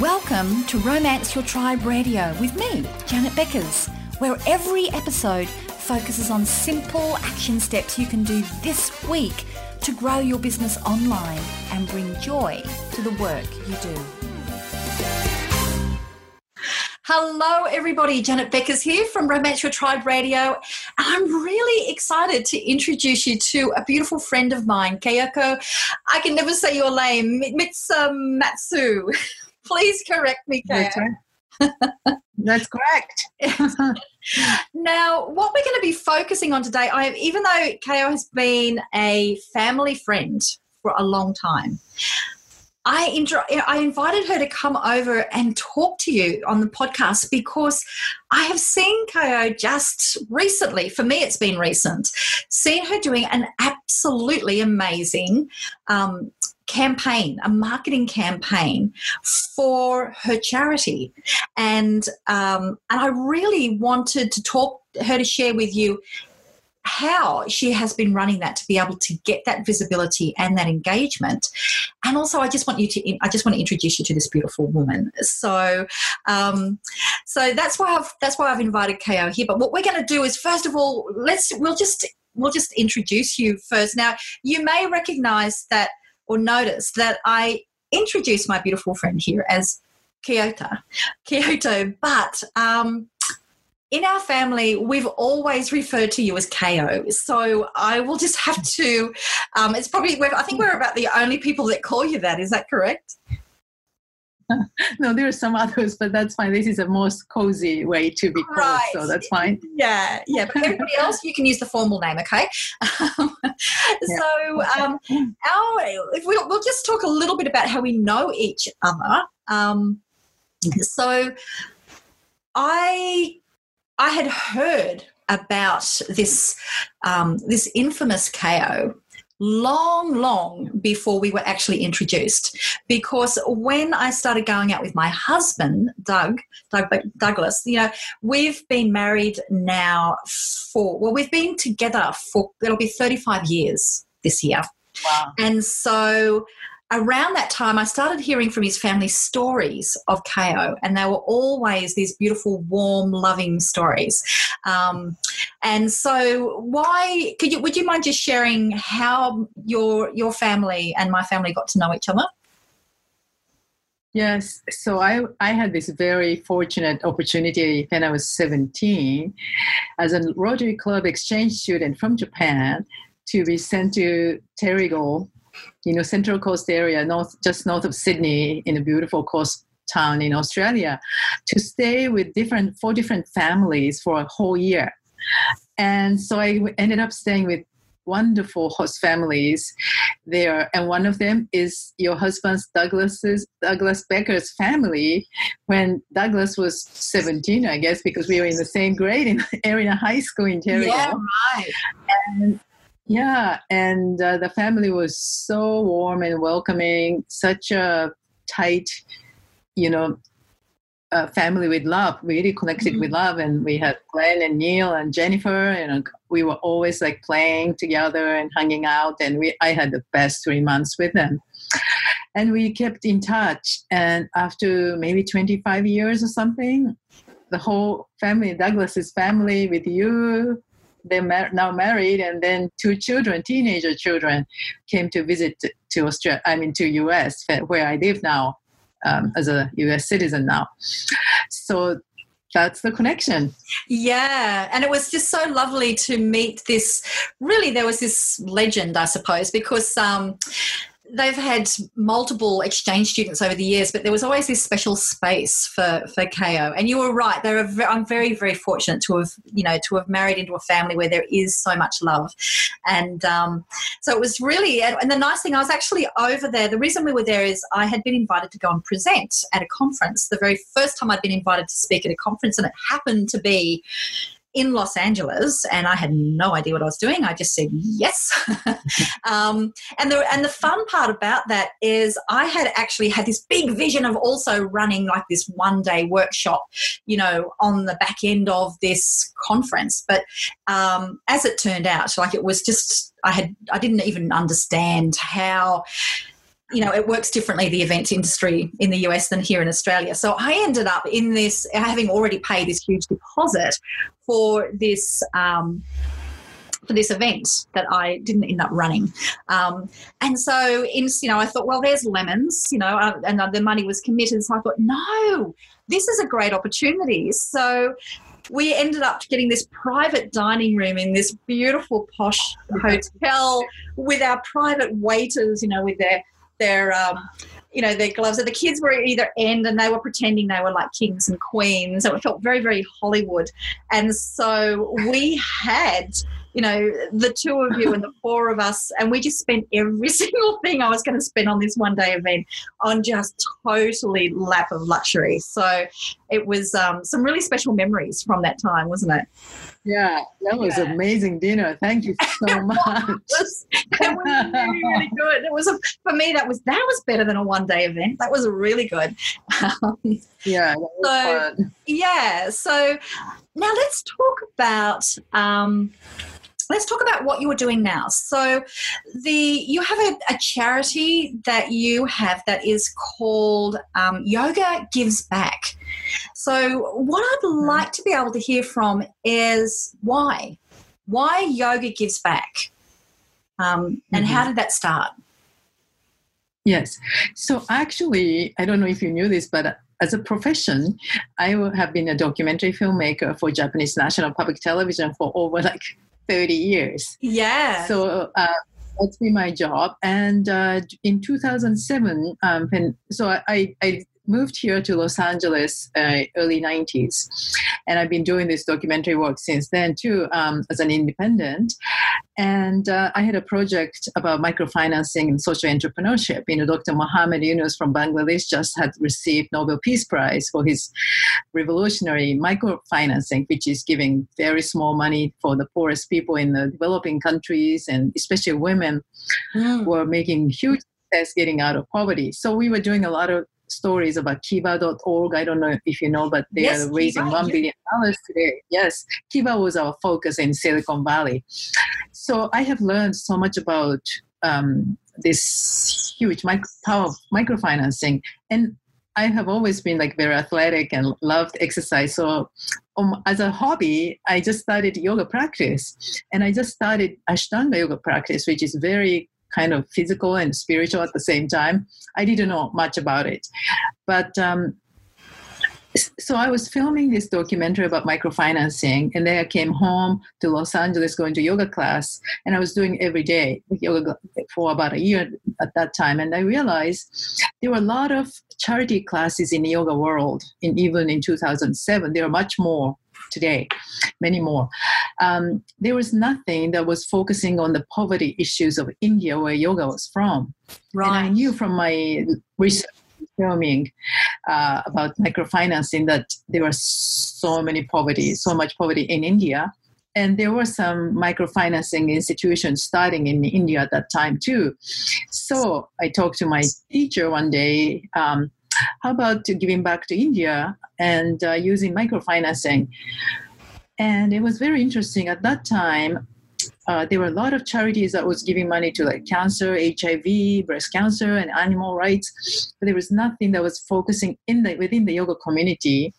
Welcome to Romance Your Tribe Radio with me, Janet Beckers, where every episode focuses on simple action steps you can do this week to grow your business online and bring joy to the work you do. Hello, everybody. Janet Beckers here from Romance Your Tribe Radio. I'm really excited to introduce you to a beautiful friend of mine, Kayoko. I can never say your name, Mitsumatsu. Please correct me, Kayoko. That's correct. now, what we're going to be focusing on today, I even though Ko has been a family friend for a long time, I, intro- I invited her to come over and talk to you on the podcast because I have seen Ko just recently. For me, it's been recent. Seen her doing an absolutely amazing um, campaign, a marketing campaign for her charity, and um, and I really wanted to talk her to share with you how she has been running that to be able to get that visibility and that engagement. And also i just want you to i just want to introduce you to this beautiful woman. So um, so that's why i've that's why i've invited ko here. But what we're going to do is first of all let's we'll just we'll just introduce you first. Now you may recognize that or notice that i introduce my beautiful friend here as Kyoto, Kyoto, but um, in our family, we've always referred to you as KO. So I will just have to. Um, it's probably. I think we're about the only people that call you that. Is that correct? no, there are some others, but that's fine. This is the most cozy way to be called, right. so that's fine. Yeah, yeah. But everybody else, you can use the formal name, okay? Um, yeah. So, um, our if we, we'll just talk a little bit about how we know each other. Um, so, I I had heard about this um, this infamous KO long, long before we were actually introduced. Because when I started going out with my husband, Doug, Doug Douglas, you know, we've been married now for well, we've been together for it'll be 35 years this year. Wow. And so around that time, I started hearing from his family stories of KO, and they were always these beautiful, warm, loving stories. Um, and so, why could you? Would you mind just sharing how your your family and my family got to know each other? Yes, so I, I had this very fortunate opportunity when I was 17 as a Rotary Club exchange student from Japan to be sent to Terrigal you know, Central Coast area, north, just north of Sydney, in a beautiful coast town in Australia, to stay with different four different families for a whole year. And so I ended up staying with wonderful host families there and one of them is your husband's douglas's douglas becker's family when douglas was 17 i guess because we were in the same grade in Erina high school in Terrigal. yeah right and yeah, and uh, the family was so warm and welcoming, such a tight, you know, uh, family with love, really connected mm-hmm. with love. And we had Glenn and Neil and Jennifer, and we were always like playing together and hanging out. And we, I had the best three months with them. And we kept in touch. And after maybe 25 years or something, the whole family, Douglas's family with you, they're mar- now married, and then two children, teenager children, came to visit to Australia. I mean, to US, where I live now um, as a US citizen now. So that's the connection. Yeah, and it was just so lovely to meet this. Really, there was this legend, I suppose, because. Um, they've had multiple exchange students over the years, but there was always this special space for for KO. And you were right; they are I'm very very fortunate to have you know to have married into a family where there is so much love, and um, so it was really. And the nice thing, I was actually over there. The reason we were there is I had been invited to go and present at a conference. The very first time I'd been invited to speak at a conference, and it happened to be in Los Angeles, and I had no idea what I was doing. I just said yes. um, and the and the fun part about that is I had actually had this big vision of also running like this one day workshop, you know, on the back end of this conference. But um, as it turned out, like it was just I had I didn't even understand how you know, it works differently, the event industry in the US than here in Australia. So I ended up in this, having already paid this huge deposit for this. Um, for this event that I didn't end up running. Um, and so, in, you know, I thought, well, there's lemons, you know, uh, and the money was committed. So I thought, no, this is a great opportunity. So we ended up getting this private dining room in this beautiful posh hotel with our private waiters, you know, with their their um, you know their gloves. So the kids were at either end, and they were pretending they were like kings and queens. So it felt very very Hollywood. And so we had you know, the two of you and the four of us, and we just spent every single thing I was going to spend on this one day event on just totally lap of luxury. So it was um, some really special memories from that time, wasn't it? Yeah, that was yeah. amazing dinner. Thank you so much. it, was, it was really, really good. It was a, for me that was that was better than a one day event. That was really good. yeah, so fun. yeah. So now let's talk about. Um, let's talk about what you are doing now. So, the you have a, a charity that you have that is called um, Yoga Gives Back. So, what I'd like to be able to hear from is why, why yoga gives back, um, and mm-hmm. how did that start? Yes. So actually, I don't know if you knew this, but as a profession, I have been a documentary filmmaker for Japanese National Public Television for over like 30 years. Yeah. So uh, that's been my job. And uh, in 2007, um, when, so I, I moved here to Los Angeles uh, early 90s. And I've been doing this documentary work since then too um, as an independent. And uh, I had a project about microfinancing and social entrepreneurship. You know, Dr. Muhammad Yunus from Bangladesh just had received Nobel Peace Prize for his revolutionary microfinancing, which is giving very small money for the poorest people in the developing countries and especially women mm. who are making huge success getting out of poverty. So we were doing a lot of stories about Kiva.org. I don't know if you know, but they yes, are raising Kiva, $1 billion today. Yes, Kiva was our focus in Silicon Valley. So I have learned so much about um, this huge micro, power of microfinancing. And I have always been like very athletic and loved exercise. So um, as a hobby, I just started yoga practice. And I just started Ashtanga yoga practice, which is very kind of physical and spiritual at the same time. I didn't know much about it. But um, so I was filming this documentary about microfinancing, and then I came home to Los Angeles going to yoga class, and I was doing every day yoga for about a year at that time. And I realized there were a lot of charity classes in the yoga world, in, even in 2007. There are much more today, many more. Um, there was nothing that was focusing on the poverty issues of India, where yoga was from. Right. And I knew from my research filming uh, about microfinancing that there was so many poverty, so much poverty in India. And there were some microfinancing institutions starting in India at that time too. So I talked to my teacher one day. Um, how about giving back to India and uh, using microfinancing? And it was very interesting at that time. Uh, there were a lot of charities that was giving money to like cancer, HIV, breast cancer, and animal rights, but there was nothing that was focusing in the within the yoga community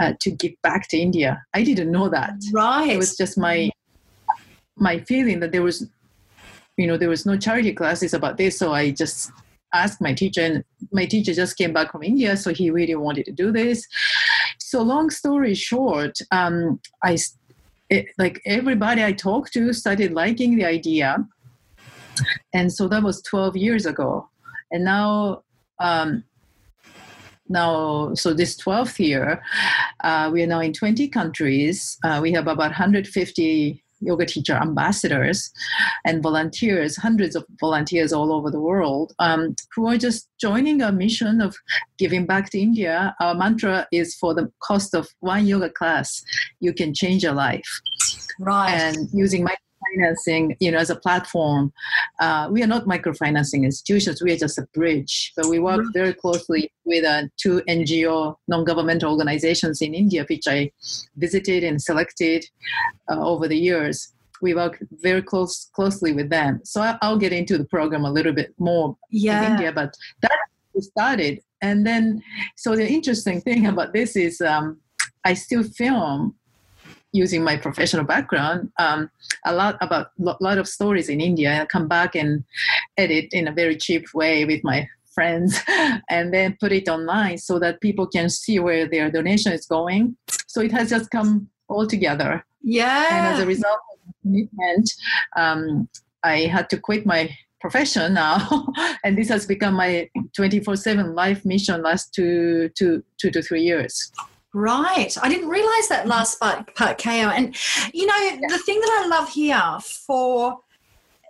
uh, to give back to India. I didn't know that. Right. It was just my my feeling that there was, you know, there was no charity classes about this, so I just asked my teacher, and my teacher just came back from India, so he really wanted to do this. So, long story short, um, I it, like everybody I talked to started liking the idea, and so that was 12 years ago, and now. Um, now so this 12th year uh, we are now in 20 countries uh, we have about 150 yoga teacher ambassadors and volunteers, hundreds of volunteers all over the world, um, who are just joining our mission of giving back to India. Our mantra is for the cost of one yoga class, you can change your life. Right. And using my financing, you know, as a platform. Uh, we are not microfinancing institutions. We are just a bridge. But we work very closely with uh, two NGO, non-governmental organizations in India, which I visited and selected uh, over the years. we work very close closely with them. So I, will get into the program a little bit more yeah. in India, but that started. And then, so the interesting thing about this is um, I still film using my professional background um, a lot about a lot of stories in India. I come back and edit in a very cheap way with my friends and then put it online so that people can see where their donation is going. So it has just come all together. Yeah. And as a result of commitment, um, I had to quit my profession now, and this has become my 24/7 life mission last two, two, two to three years. Right. I didn't realize that mm-hmm. last part, part KO. And, you know, yeah. the thing that I love here for,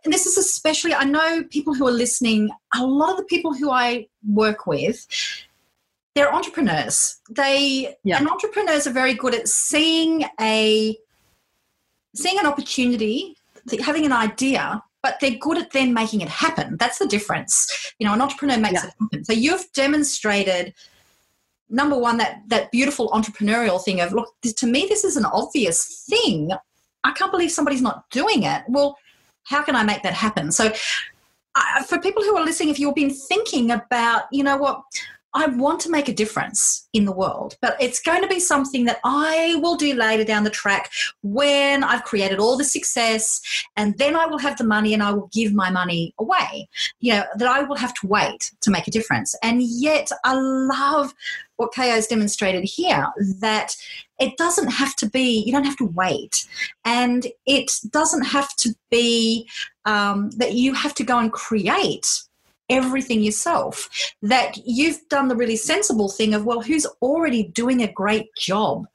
and this is especially, I know people who are listening, a lot of the people who I work with, they're entrepreneurs. They, yeah. and entrepreneurs are very good at seeing a, seeing an opportunity, having an idea, but they're good at then making it happen. That's the difference. You know, an entrepreneur makes yeah. it happen. So you've demonstrated – number one that that beautiful entrepreneurial thing of look to me this is an obvious thing i can't believe somebody's not doing it well how can i make that happen so for people who are listening if you've been thinking about you know what I want to make a difference in the world, but it's going to be something that I will do later down the track when I've created all the success and then I will have the money and I will give my money away. You know, that I will have to wait to make a difference. And yet I love what KO has demonstrated here that it doesn't have to be, you don't have to wait. And it doesn't have to be um, that you have to go and create everything yourself. That you've done the really sensible thing of, well, who's already doing a great job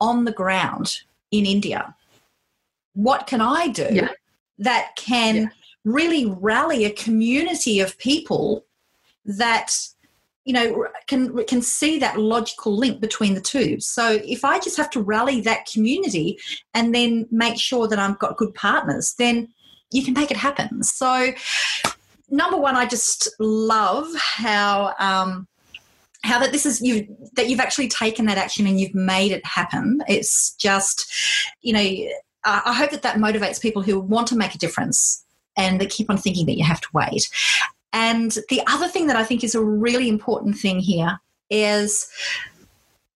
on the ground in India? What can I do yeah. that can yeah. really rally a community of people that you know can can see that logical link between the two. So if i just have to rally that community and then make sure that i've got good partners then you can make it happen. So number one i just love how um how that this is you that you've actually taken that action and you've made it happen. It's just you know i hope that that motivates people who want to make a difference and they keep on thinking that you have to wait and the other thing that I think is a really important thing here is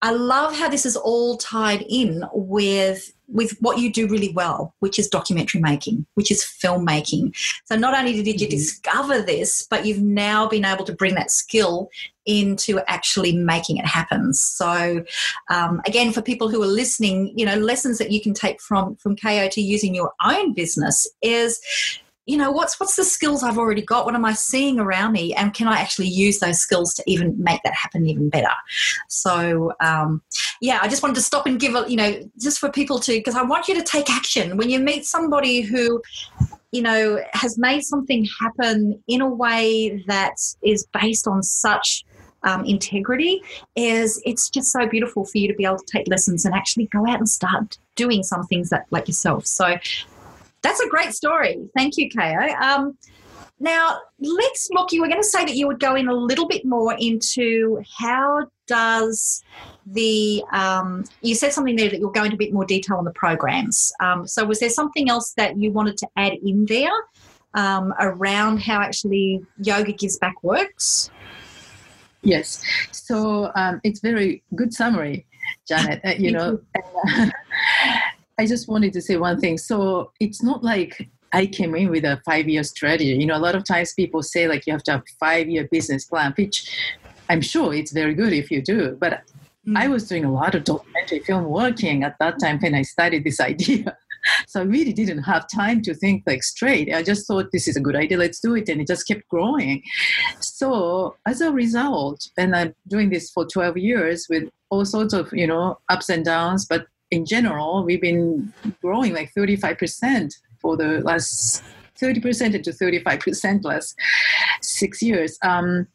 I love how this is all tied in with with what you do really well, which is documentary making, which is filmmaking. So not only did you mm-hmm. discover this, but you've now been able to bring that skill into actually making it happen. So um, again, for people who are listening, you know, lessons that you can take from from KO to using your own business is you know what's what's the skills i've already got? What am i seeing around me? And can i actually use those skills to even make that happen even better? So um, yeah i just wanted to stop and give a you know just for people to because i want you to take action. When you meet somebody who you know has made something happen in a way that is based on such um, integrity is it's just so beautiful for you to be able to take lessons and actually go out and start doing some things that like yourself. So that's a great story. Thank you, KO. Um, now, let's look. You were going to say that you would go in a little bit more into how does the um, you said something there that you'll go into a bit more detail on the programs. Um, so, was there something else that you wanted to add in there um, around how actually yoga gives back works? Yes. So um, it's very good summary, Janet. Uh, you know. I just wanted to say one thing. So it's not like I came in with a five year strategy. You know, a lot of times people say like you have to have five year business plan, which I'm sure it's very good if you do. But mm. I was doing a lot of documentary film working at that time when I started this idea. so I really didn't have time to think like straight. I just thought this is a good idea, let's do it. And it just kept growing. So as a result, and I'm doing this for 12 years with all sorts of, you know, ups and downs, but in general, we've been growing like 35% for the last 30% to 35% last six years. Um,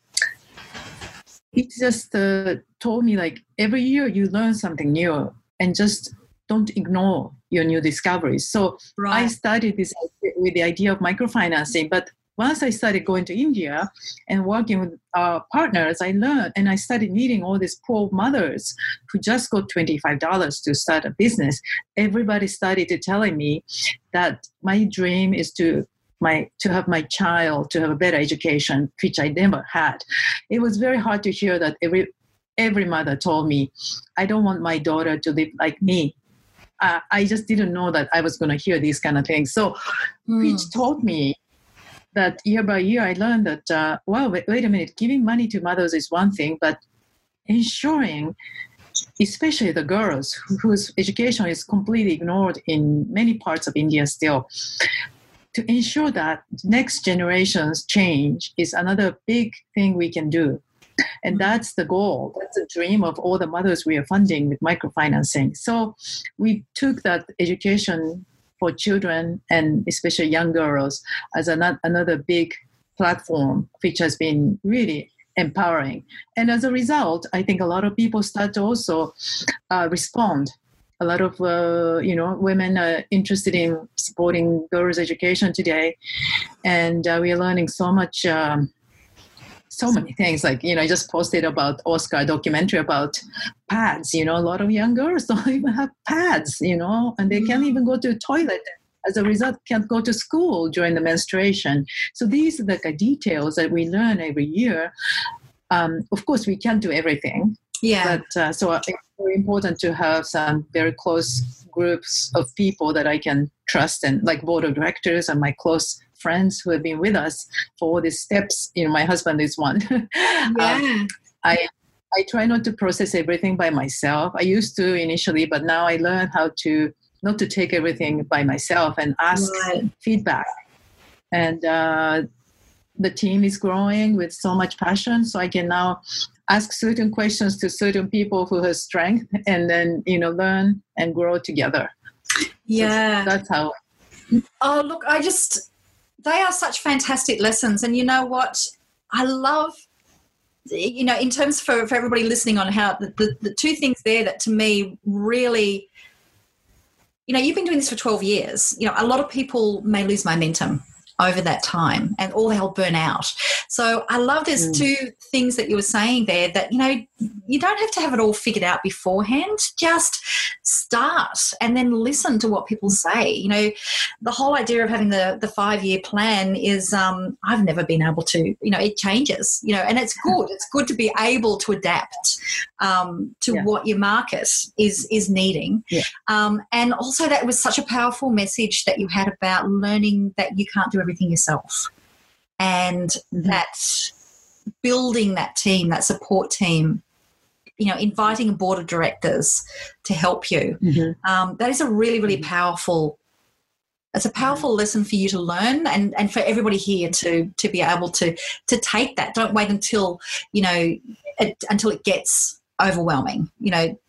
it just uh, told me like every year you learn something new and just don't ignore your new discoveries. So right. I started this with the idea of microfinancing, but once I started going to India and working with our partners, I learned and I started meeting all these poor mothers who just got $25 to start a business. Everybody started to telling me that my dream is to my to have my child to have a better education, which I never had. It was very hard to hear that every every mother told me, I don't want my daughter to live like me. Uh, I just didn't know that I was going to hear these kind of things. So, mm. which taught me that year by year, I learned that, uh, well, wait, wait a minute, giving money to mothers is one thing, but ensuring, especially the girls whose education is completely ignored in many parts of India still, to ensure that next generations change is another big thing we can do. And mm-hmm. that's the goal. That's the dream of all the mothers we are funding with microfinancing. So we took that education for children and especially young girls as an, another big platform, which has been really empowering. And as a result, I think a lot of people start to also uh, respond. A lot of uh, you know women are interested in supporting girls' education today, and uh, we are learning so much um, so many things. Like, you know, I just posted about Oscar documentary about pads. You know, a lot of young girls don't even have pads, you know, and they can't even go to the toilet. As a result, can't go to school during the menstruation. So these are the details that we learn every year. Um, of course, we can't do everything. Yeah. But uh, so it's very important to have some very close groups of people that I can trust and like board of directors and my close friends who have been with us for all these steps. You know, my husband is one. Yeah. um, I I try not to process everything by myself. I used to initially, but now I learn how to not to take everything by myself and ask right. feedback. And uh, the team is growing with so much passion, so I can now ask certain questions to certain people who have strength, and then you know learn and grow together. Yeah, so that's how. Oh look, I just they are such fantastic lessons. And you know what? I love, you know, in terms for, for everybody listening on how the, the, the two things there that to me really, you know, you've been doing this for 12 years. You know, a lot of people may lose momentum over that time and all hell burn out. So I love there's mm. two things that you were saying there that, you know, you don't have to have it all figured out beforehand. Just start and then listen to what people say. You know, the whole idea of having the, the five year plan is um, I've never been able to, you know, it changes, you know, and it's good. It's good to be able to adapt um, to yeah. what your market is is needing. Yeah. Um, and also that was such a powerful message that you had about learning that you can't do everything yourself. And mm-hmm. that building that team, that support team, you know, inviting a board of directors to help you. Mm-hmm. Um, that is a really, really mm-hmm. powerful. It's a powerful lesson for you to learn, and, and for everybody here to to be able to to take that. Don't wait until you know it, until it gets overwhelming. You know,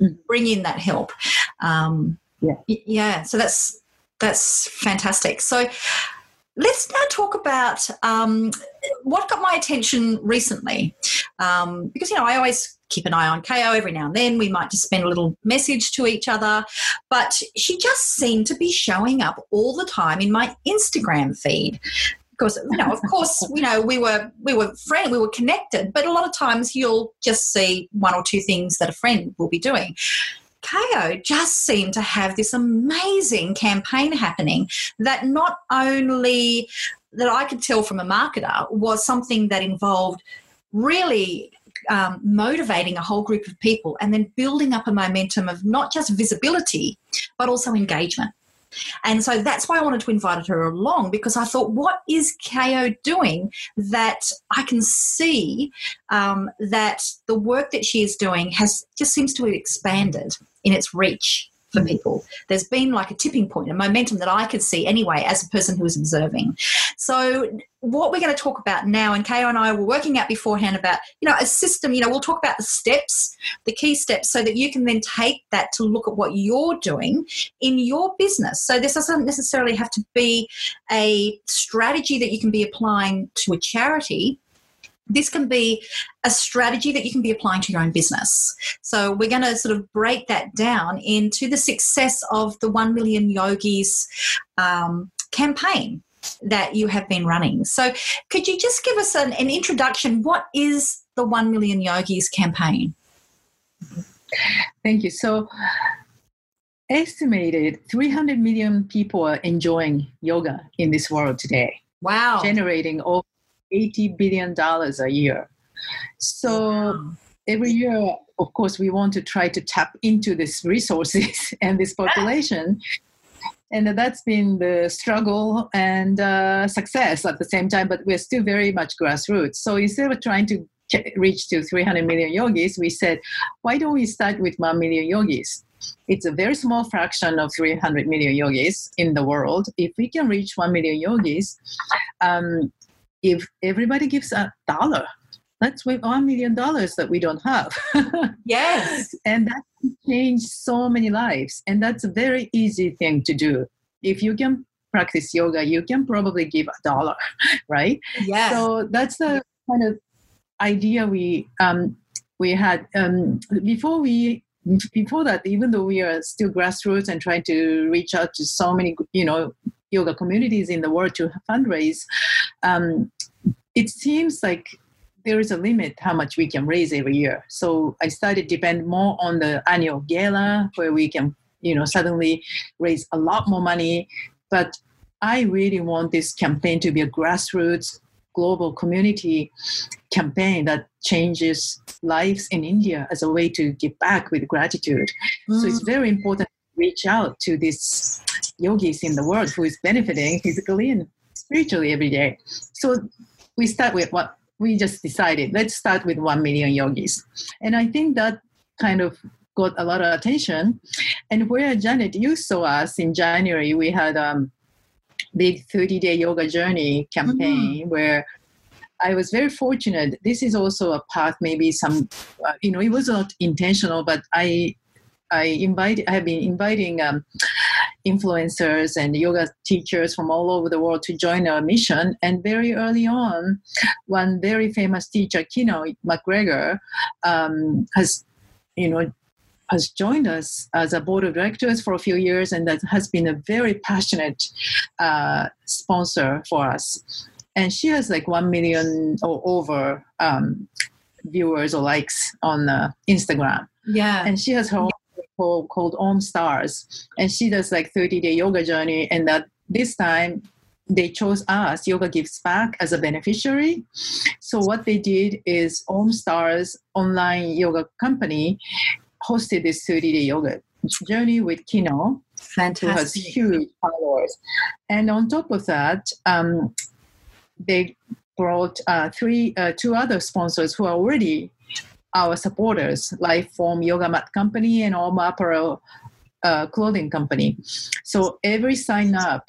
mm-hmm. bring in that help. Um, yeah, yeah. So that's that's fantastic. So let's now talk about um, what got my attention recently. Um, because, you know, I always keep an eye on KO every now and then. We might just spend a little message to each other. But she just seemed to be showing up all the time in my Instagram feed. Because you know, of course, you know, we were we were friend, we were connected, but a lot of times you'll just see one or two things that a friend will be doing. KO just seemed to have this amazing campaign happening that not only that I could tell from a marketer was something that involved really um, motivating a whole group of people and then building up a momentum of not just visibility but also engagement. And so that's why I wanted to invite her along because I thought, what is KO doing that I can see um, that the work that she is doing has just seems to have expanded in its reach for people. There's been like a tipping point, a momentum that I could see anyway as a person who was observing. So what we're going to talk about now, and Kayo and I were working out beforehand about, you know, a system, you know, we'll talk about the steps, the key steps, so that you can then take that to look at what you're doing in your business. So this doesn't necessarily have to be a strategy that you can be applying to a charity this can be a strategy that you can be applying to your own business. So, we're going to sort of break that down into the success of the 1 Million Yogis um, campaign. that you have been running. So, could you just give us an, an introduction? What is the 1 Million Yogis campaign? Thank you. So, estimated 300 million people are enjoying yoga in this world today. Wow. Generating over 80 billion dollars a year. So every year, of course, we want to try to tap into these resources and this population. And that's been the struggle and uh, success at the same time, but we're still very much grassroots. So instead of trying to reach to 300 million yogis, we said, why don't we start with 1 million yogis? It's a very small fraction of 300 million yogis in the world. If we can reach 1 million yogis, um, if everybody gives a dollar, that's with $1 million that we don't have. yes. and that can change so many lives. And that's a very easy thing to do. If you can practice yoga, you can probably give a dollar, right? Yeah. So that's the kind of idea we um, we had um, before we before that, even though we are still grassroots and trying to reach out to so many, you know, yoga communities in the world to fundraise, um, it seems like there is a limit how much we can raise every year. So I started depend more on the annual gala where we can, you know, suddenly raise a lot more money. But I really want this campaign to be a grassroots global community campaign that changes lives in India as a way to give back with gratitude. Mm. So it's mm. very important to reach out to these yogis in the world who is benefiting physically and spiritually every day. So we start with what we just decided. Let's start with 1 million yogis. And I think that kind of got a lot of attention. And where Janet, you saw us in January, we had um, big 30 day yoga journey campaign mm-hmm. where I was very fortunate. This is also a path, maybe some, uh, you know, it was not intentional, but I, I invite, I have been inviting um, influencers and yoga teachers from all over the world to join our mission. And very early on, one very famous teacher, Kino MacGregor, um, has, you know, has joined us as a board of directors for a few years and that has been a very passionate uh, sponsor for us. And she has like 1 million or over um, viewers or likes on uh, Instagram. Yeah. And she has her own called, called Omstars. And she does like 30 day yoga journey. And that this time they chose us, Yoga Gives Back, as a beneficiary. So what they did is Omstars online yoga company hosted this 30 day yoga journey with Kino, Fantastic. who has huge followers. And on top of that, um, they brought uh, three, uh, two other sponsors who are already our supporters, like from Yoga Mat Company and Om Apparel uh, clothing company. So every sign up,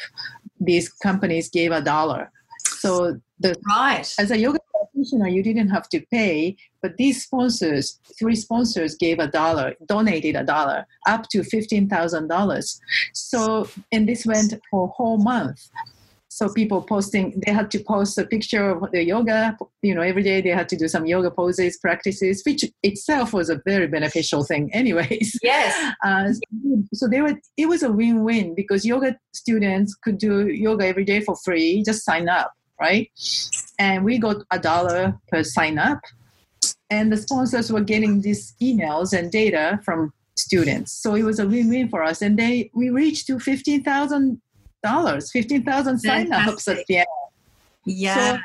these companies gave a dollar. So the right as a yoga practitioner, you didn't have to pay, but these sponsors, three sponsors, gave a dollar, donated a dollar, up to fifteen thousand dollars. So and this went for a whole month so people posting they had to post a picture of their yoga you know every day they had to do some yoga poses practices which itself was a very beneficial thing anyways. Yes. Uh, so they were it was a win-win because yoga students could do yoga every day for free just sign up right? And we got a dollar per sign up. And the sponsors were getting these emails and data from students. So it was a win-win for us. And they we reached to 15000 dollars, fifteen thousand sign-ups at the end. Yeah. So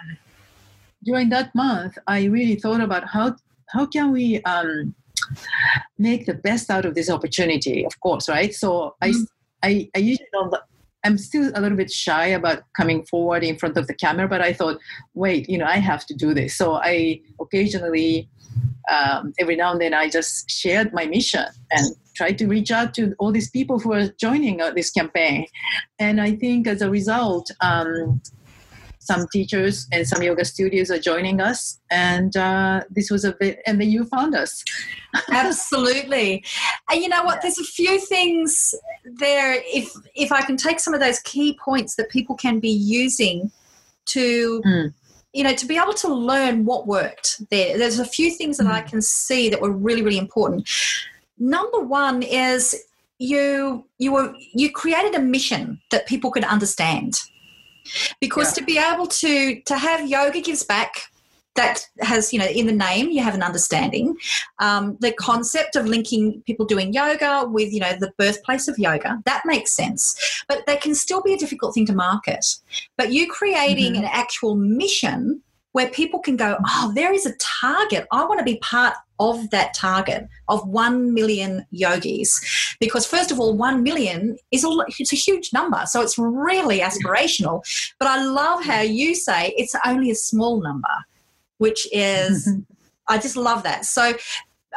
during that month, I really thought about how how can we um, make the best out of this opportunity. Of course, right? So mm-hmm. I, I I usually don't. I'm still a little bit shy about coming forward in front of the camera, but I thought, wait, you know, I have to do this. So I occasionally, um, every now and then, I just shared my mission and try to reach out to all these people who are joining uh, this campaign. And I think as a result, um, some teachers and some yoga studios are joining us and uh, this was a bit and then you found us absolutely and you know what yeah. there's a few things there if if i can take some of those key points that people can be using to mm. you know to be able to learn what worked there there's a few things that mm. i can see that were really really important Number one is you you were you created a mission that people could understand. because Yeah. to be able to to have yoga gives back that has you know in the name you have an understanding um, the concept of linking people doing yoga with you know the birthplace of yoga that makes sense but that can still be a difficult thing to market but you creating Mhm. an actual mission where people can go oh there is a target i want to be part of that target of 1 million yogis. Because first of all 1 million is a it's a huge number so it's really aspirational. But i love how you say it's only a small number which is I just love that. So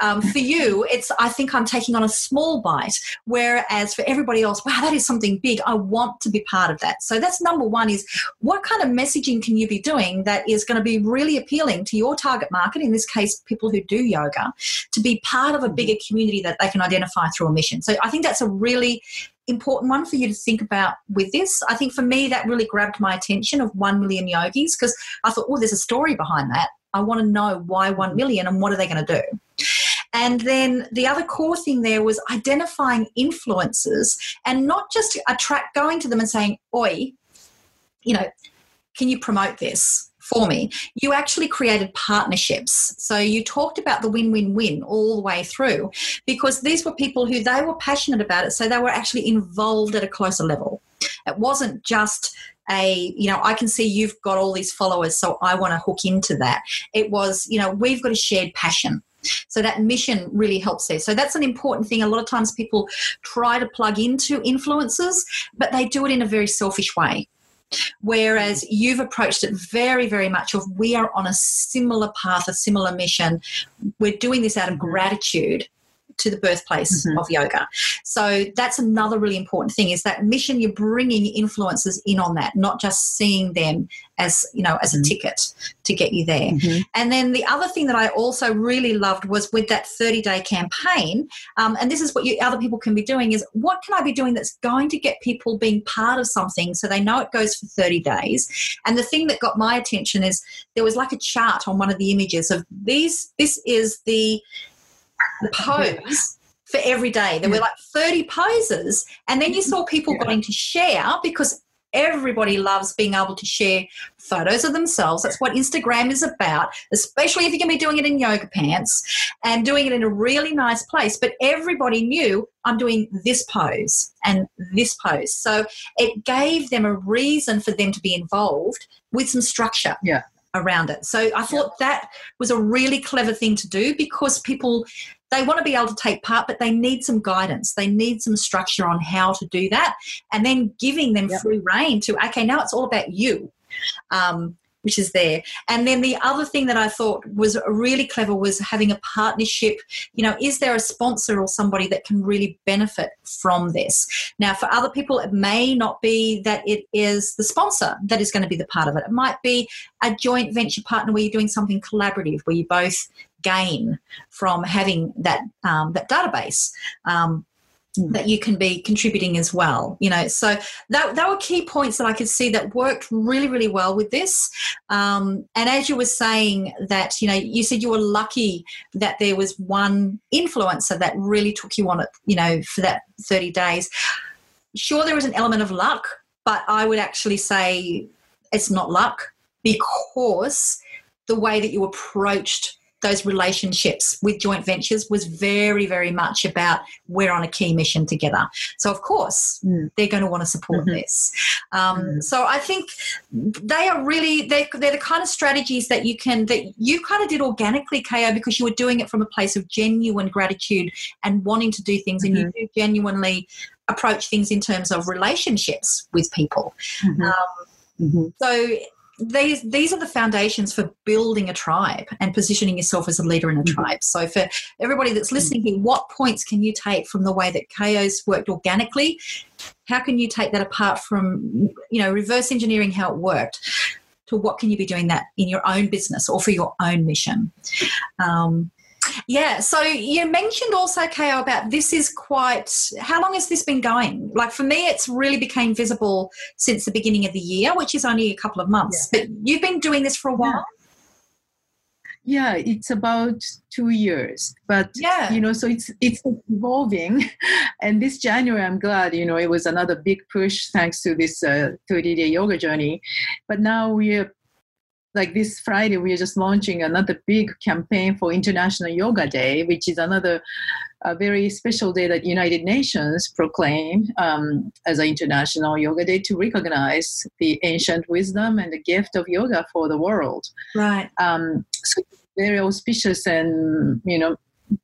um, for you, it's I think I'm taking on a small bite, whereas for everybody else, wow, that is something big. I want to be part of that. So that's number one: is what kind of messaging can you be doing that is going to be really appealing to your target market? In this case, people who do yoga, to be part of a bigger community that they can identify through a mission. So I think that's a really important one for you to think about with this. I think for me, that really grabbed my attention of 1 million yogis because I thought, oh, there's a story behind that. I want to know why 1 million and what are they going to do. And then the other core thing there was identifying influences and not just attract going to them and saying, Oi, you know, can you promote this for me? You actually created partnerships. So you talked about the win win win all the way through because these were people who they were passionate about it. So they were actually involved at a closer level. It wasn't just a, you know, I can see you've got all these followers, so I want to hook into that. It was, you know, we've got a shared passion. So that mission really helps there. So that's an important thing. A lot of times people try to plug into influencers, but they do it in a very selfish way. Whereas you've approached it very, very much of we are on a similar path, a similar mission. We're doing this out of gratitude to the birthplace Mhm. of yoga. So that's another really important thing is that mission you're bringing influencers in on that, not just seeing them as, you know, as a Mhm. ticket to get you there. Mhm. And then the other thing that I also really loved was with that 30 day campaign, um, and this is what you, other people can be doing is what can I be doing that's going to get people being part of something so they know it goes for 30 days. And the thing that got my attention is there was like a chart on one of the images of these, this is the, the pose. For every day, there were like 30 poses, and then you saw people Yeah. going to share because everybody loves being able to share photos of themselves. That's what Instagram is about, especially if you're going to be doing it in yoga pants and doing it in a really nice place. But everybody knew I'm doing this pose and this pose. So it gave them a reason for them to be involved with some structure. Yeah. Around it. So I thought that was a really clever thing to do because people they want to be able to take part, but they need some guidance. They need some structure on how to do that, and then giving them Yep. free reign to okay, now it's all about you, um, which is there. And then the other thing that I thought was really clever was having a partnership. You know, is there a sponsor or somebody that can really benefit from this? Now, for other people, it may not be that it is the sponsor that is going to be the part of it. It might be a joint venture partner where you're doing something collaborative, where you both gain from having that um, that database. Um. That you can be contributing as well you know? So that, that were key points that i could see that worked really really well with this. Um, and as you were saying that you know you said you were lucky that there was one influencer that really took you on it you know for that 30 days. Sure there was an element of luck but i would actually say it's not luck because the way that you approached those relationships with joint ventures was very, very much about we're on a key mission together. So, of course, Mm. they're going to want to support Mhm. this. Um, Mm. So, I think they are really they, they're the kind of strategies that you can that you kind of did organically, KO, because you were doing it from a place of genuine gratitude and wanting to do things, and you do genuinely approach things in terms of relationships with people. Mhm. Um, Mhm. so these these are the foundations for building a tribe and positioning yourself as a leader in a Mhm. tribe. So for everybody that's listening here, what points can you take from the way that KO's worked organically? How can you take that apart from you know reverse engineering how it worked? To what can you be doing that in your own business or for your own mission? Um, yeah, so you mentioned also, KO, about this is quite. How long has this been going? Like for me, it's really became visible since the beginning of the year, which is only a couple of months. But you've been doing this for a while. yeah it's about two years but Yeah. you know so it's it's evolving and this january i'm glad you know it was another big push thanks to this uh, 30 day yoga journey but now we're like this friday we are just launching another big campaign for international yoga day which is another a very special day that united nations proclaim um, as an international yoga day to recognize the ancient wisdom and the gift of yoga for the world Right. um, so very auspicious and you know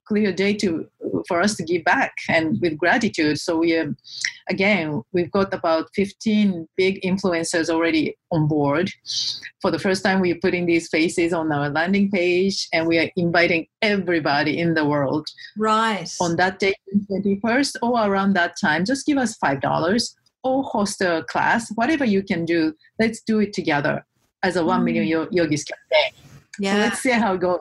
clear day to for us to give back and with gratitude. So we are again we've got about 15 big influencers already on board. For the first time we're putting these faces on our landing page and we are inviting everybody in the world. Right. on that day 21st or around that time just give us five dollars or host a class whatever you can do. Let's do it together as a 1 million mm. yo- yogis campaign. So yeah. let's see how it goes.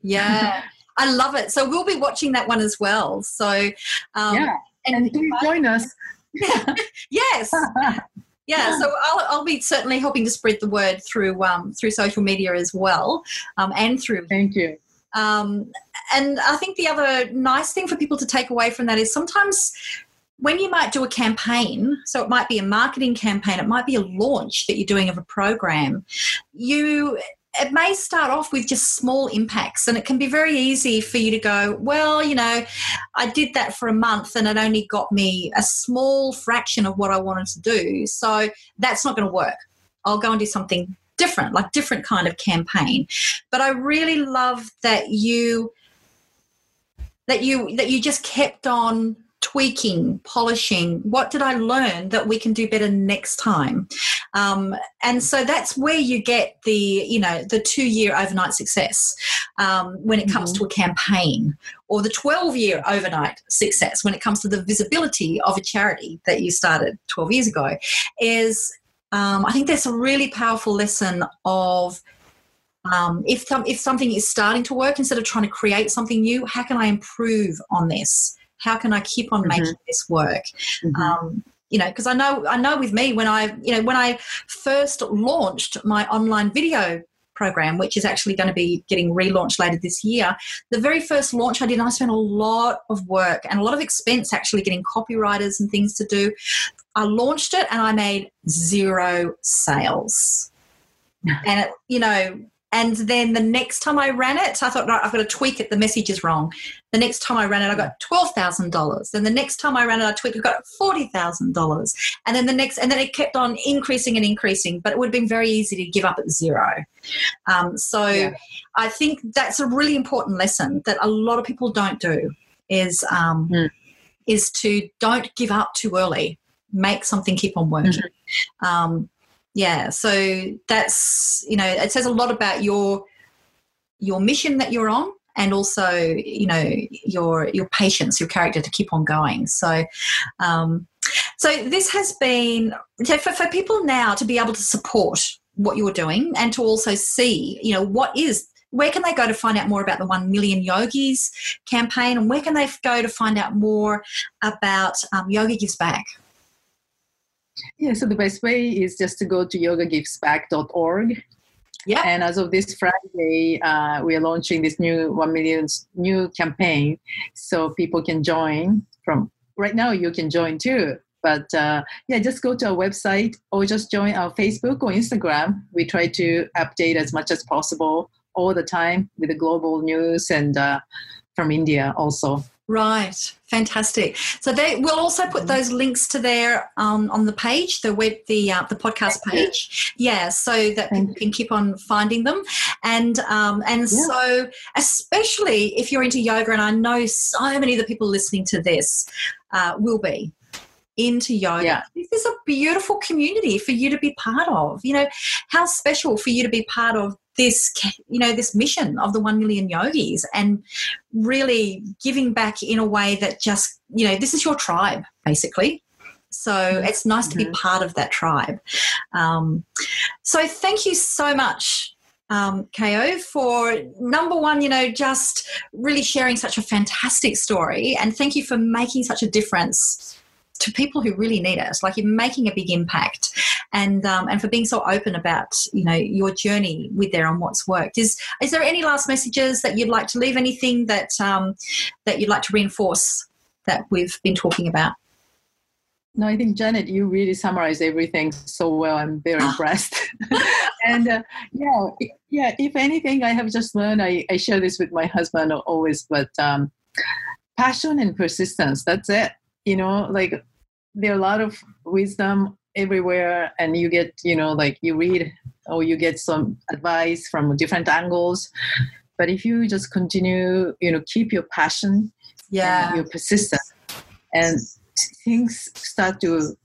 Yeah. I love it. So we'll be watching that one as well. So, um, yeah and please join us yes, yeah. So I'll, I'll be certainly helping to spread the word through um, through social media as well, um, and through. thank you Um, and I think the other nice thing for people to take away from that is sometimes when you might do a campaign, so it might be a marketing campaign, it might be a launch that you're doing of a program, you it may start off with just small impacts and it can be very easy for you to go well you know i did that for a month and it only got me a small fraction of what i wanted to do so that's not going to work. I'll go and do something different like different kind of campaign. But i really love that you that you that you just kept on tweaking polishing what did i learn that we can do better next time? Um, and so that's where you get the you know the two year overnight success um, when it comes to a campaign or the 12 year overnight success when it comes to the visibility of a charity that you started 12 years ago is um, i think that's a really powerful lesson of um, if, some, if something is starting to work instead of trying to create something new how can i improve on this how can i keep on Mhm. making this work Mhm. um, you know because i know i know with me when i you know when i first launched my online video program which is actually going to be getting relaunched later this year the very first launch i did i spent a lot of work and a lot of expense actually getting copywriters and things to do i launched it and i made zero sales and it, you know and then the next time I ran it, I thought, right, I've got to tweak it. The message is wrong. The next time I ran it, I got twelve thousand dollars. Then the next time I ran it, I tweaked, I got forty thousand dollars. And then the next, and then it kept on increasing and increasing. But it would have been very easy to give up at zero. Um, so Yeah. I think that's a really important lesson that a lot of people don't do. Is um, Mm. is to don't give up too early. Make something keep on working. Um, yeah so that's you know it says a lot about your your mission that you're on and also you know your your patience your character to keep on going. So um so this has been so for, for people now to be able to support what you're doing and to also see you know what is where can they go to find out more about the 1 million yogis campaign? And where can they go to find out more about um, yoga gives back Yeah, so the best way is just to go to yogagivesback.org. yeah And as of this Friday, uh, we are launching this new 1 million new campaign. So people can join from right now, you can join too. But uh, yeah, just go to our website or just join our Facebook or Instagram. We try to update as much as possible all the time with the global news and uh, from India also. Right, fantastic. So they we'll also put those links to there um, on the page, the web, the uh, the podcast page. Yeah, so that people can keep on finding them, and um, and Yeah. so especially if you're into yoga, and I know so many of the people listening to this uh, will be into yoga. Yeah. This is a beautiful community for you to be part of. You know, how special for you to be part of this, you know, this mission of the 1 million yogis and really giving back in a way that just, you know, this is your tribe, basically. So it's nice to be part of that tribe. Um, so thank you so much, um, KO, for number one, you know, just really sharing such a fantastic story. And thank you for making such a difference to people who really need it. Like you're making a big impact, and um, and for being so open about you know your journey with there and what's worked. Is is there any last messages that you'd like to leave? Anything that um, that you'd like to reinforce that we've been talking about? No, I think Janet, you really summarized everything so well. I'm very impressed. and uh, yeah, yeah. If anything, I have just learned. I, I share this with my husband always, but um, passion and persistence. That's it. You know, like there are a lot of wisdom everywhere, and you get, you know, like you read or you get some advice from different angles. But if you just continue, you know, keep your passion, yeah, your persistence, and things start to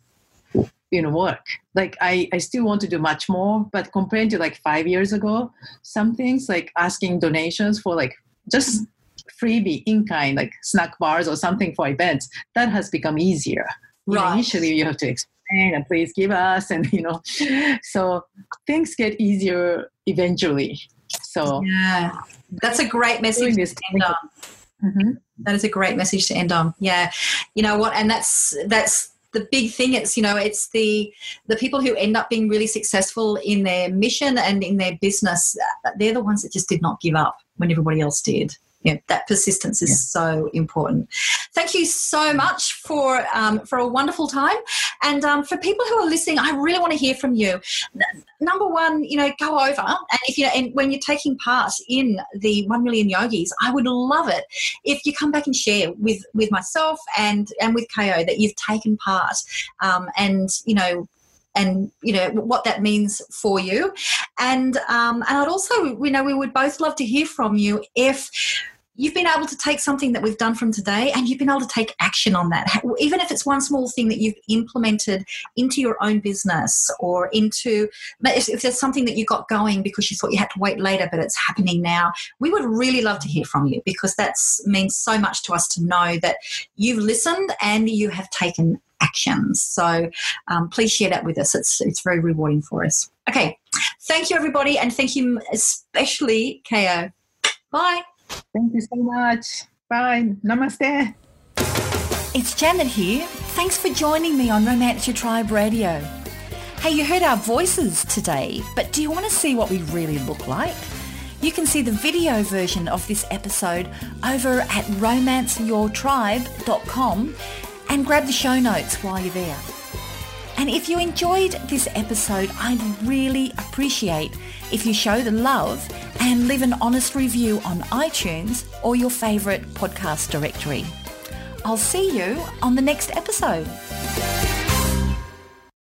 you know work. Like i i still want to do much more but compared to like five years ago some things like asking donations for like just freebie in kind like snack bars or something for events that has become easier right. Initially you have to explain and please give us and you know so things get easier eventually so yeah that's a great message to end on Mm-hmm. That is a great message to end on. Yeah, you know what, and that's that's the big thing. It's you know it's the the people who end up being really successful in their mission and in their business. They're the ones that just did not give up when everybody else did yeah, that persistence is yeah. so important. Thank you so much for um, for a wonderful time, and um, for people who are listening, I really want to hear from you. Number one, you know, go over and if you know, and when you're taking part in the one million yogis, I would love it if you come back and share with with myself and and with KO that you've taken part, um, and you know and you know what that means for you and um, and i'd also you know we would both love to hear from you if you've been able to take something that we've done from today and you've been able to take action on that. Even if it's one small thing that you've implemented into your own business or into if there's something that you got going because you thought you had to wait later but it's happening now we would really love to hear from you because that means so much to us to know that you've listened and you have taken actions so um, please share that with us. It's, it's very rewarding for us. Okay. Thank you everybody and thank you especially ko bye Thank you so much. Bye. Namaste. It's Janet here. Thanks for joining me on Romance Your Tribe Radio. Hey, you heard our voices today, but do you want to see what we really look like? You can see the video version of this episode over at romanceyourtribe.com and grab the show notes while you're there. And if you enjoyed this episode, I'd really appreciate if you show the love and leave an honest review on iTunes or your favourite podcast directory. I'll see you on the next episode.